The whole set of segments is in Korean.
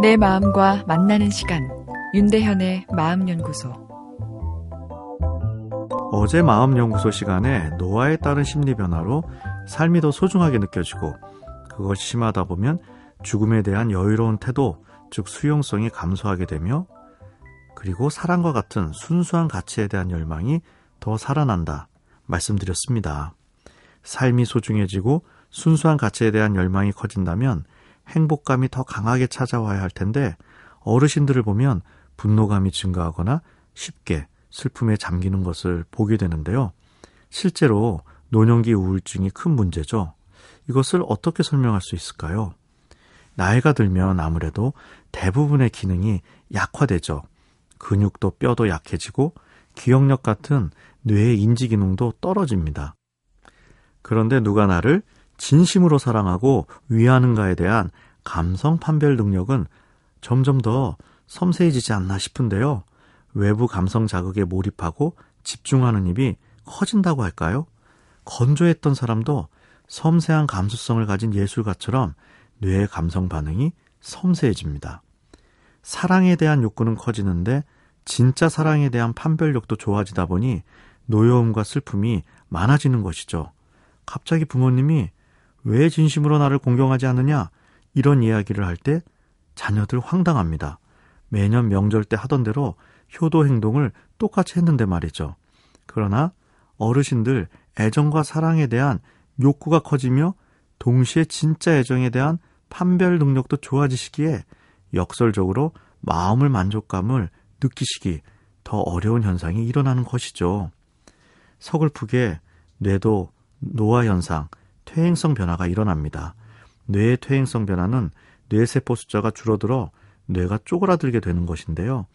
내 마음과 만나는 시간 윤대현의 마음연구소 어제 마음연구소 시간에 노화에 따른 심리 변화로 삶이 더 소중하게 느껴지고 그것이 심하다 보면 죽음에 대한 여유로운 태도, 즉 수용성이 감소하게 되며 그리고 사랑과 같은 순수한 가치에 대한 열망이 더 살아난다 말씀드렸습니다. 삶이 소중해지고 순수한 가치에 대한 열망이 커진다면 행복감이 더 강하게 찾아와야 할 텐데 어르신들을 보면 분노감이 증가하거나 쉽게 슬픔에 잠기는 것을 보게 되는데요. 실제로 노년기 우울증이 큰 문제죠. 이것을 어떻게 설명할 수 있을까요? 나이가 들면 아무래도 대부분의 기능이 약화되죠. 근육도 뼈도 약해지고 기억력 같은 뇌의 인지 기능도 떨어집니다. 그런데 누가 나를 진심으로 사랑하고 위하는가에 대한 감성 판별 능력은 점점 더 섬세해지지 않나 싶은데요. 외부 감성 자극에 몰입하고 집중하는 입이 커진다고 할까요? 건조했던 사람도 섬세한 감수성을 가진 예술가처럼 뇌의 감성 반응이 섬세해집니다. 사랑에 대한 욕구는 커지는데 진짜 사랑에 대한 판별력도 좋아지다 보니 노여움과 슬픔이 많아지는 것이죠. 갑자기 부모님이 왜 진심으로 나를 공경하지 않느냐? 이런 이야기를 할 때 자녀들 황당합니다. 매년 명절 때 하던 대로 효도 행동을 똑같이 했는데 말이죠. 그러나 어르신들 애정과 사랑에 대한 욕구가 커지며 동시에 진짜 애정에 대한 판별 능력도 좋아지시기에 역설적으로 마음을 만족감을 느끼시기 더 어려운 현상이 일어나는 것이죠. 서글프게 뇌도 노화 현상, 퇴행성 변화가 일어납니다. 뇌의 퇴행성 변화는 뇌세포 숫자가 줄어들어 뇌가 쪼그라들게 되는 것인데요.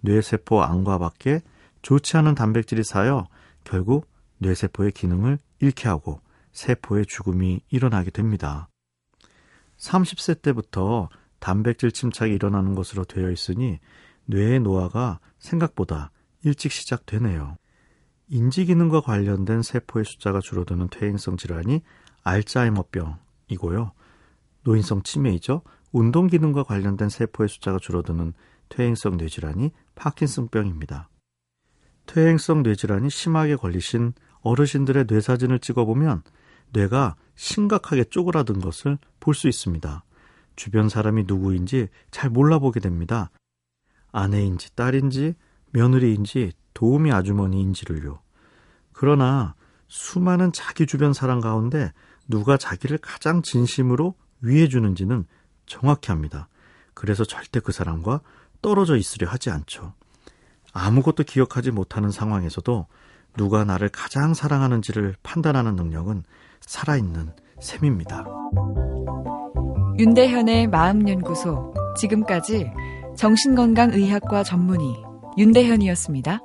뇌세포 안과 밖에 좋지 않은 단백질이 쌓여 결국 뇌세포의 기능을 잃게 하고 세포의 죽음이 일어나게 됩니다. 30세 때부터 단백질 침착이 일어나는 것으로 되어 있으니 뇌의 노화가 생각보다 일찍 시작되네요. 인지 기능과 관련된 세포의 숫자가 줄어드는 퇴행성 질환이 알츠하이머병이고요. 노인성 치매이죠. 운동 기능과 관련된 세포의 숫자가 줄어드는 퇴행성 뇌질환이 파킨슨병입니다. 퇴행성 뇌질환이 심하게 걸리신 어르신들의 뇌 사진을 찍어보면 뇌가 심각하게 쪼그라든 것을 볼 수 있습니다. 주변 사람이 누구인지 잘 몰라보게 됩니다. 아내인지 딸인지 며느리인지 도우미 아주머니인지를요. 그러나 수많은 자기 주변 사람 가운데 누가 자기를 가장 진심으로 위해 주는지는 정확히 합니다. 그래서 절대 그 사람과 떨어져 있으려 하지 않죠. 아무것도 기억하지 못하는 상황에서도 누가 나를 가장 사랑하는지를 판단하는 능력은 살아있는 셈입니다. 윤대현의 마음연구소. 지금까지 정신건강의학과 전문의 윤대현이었습니다.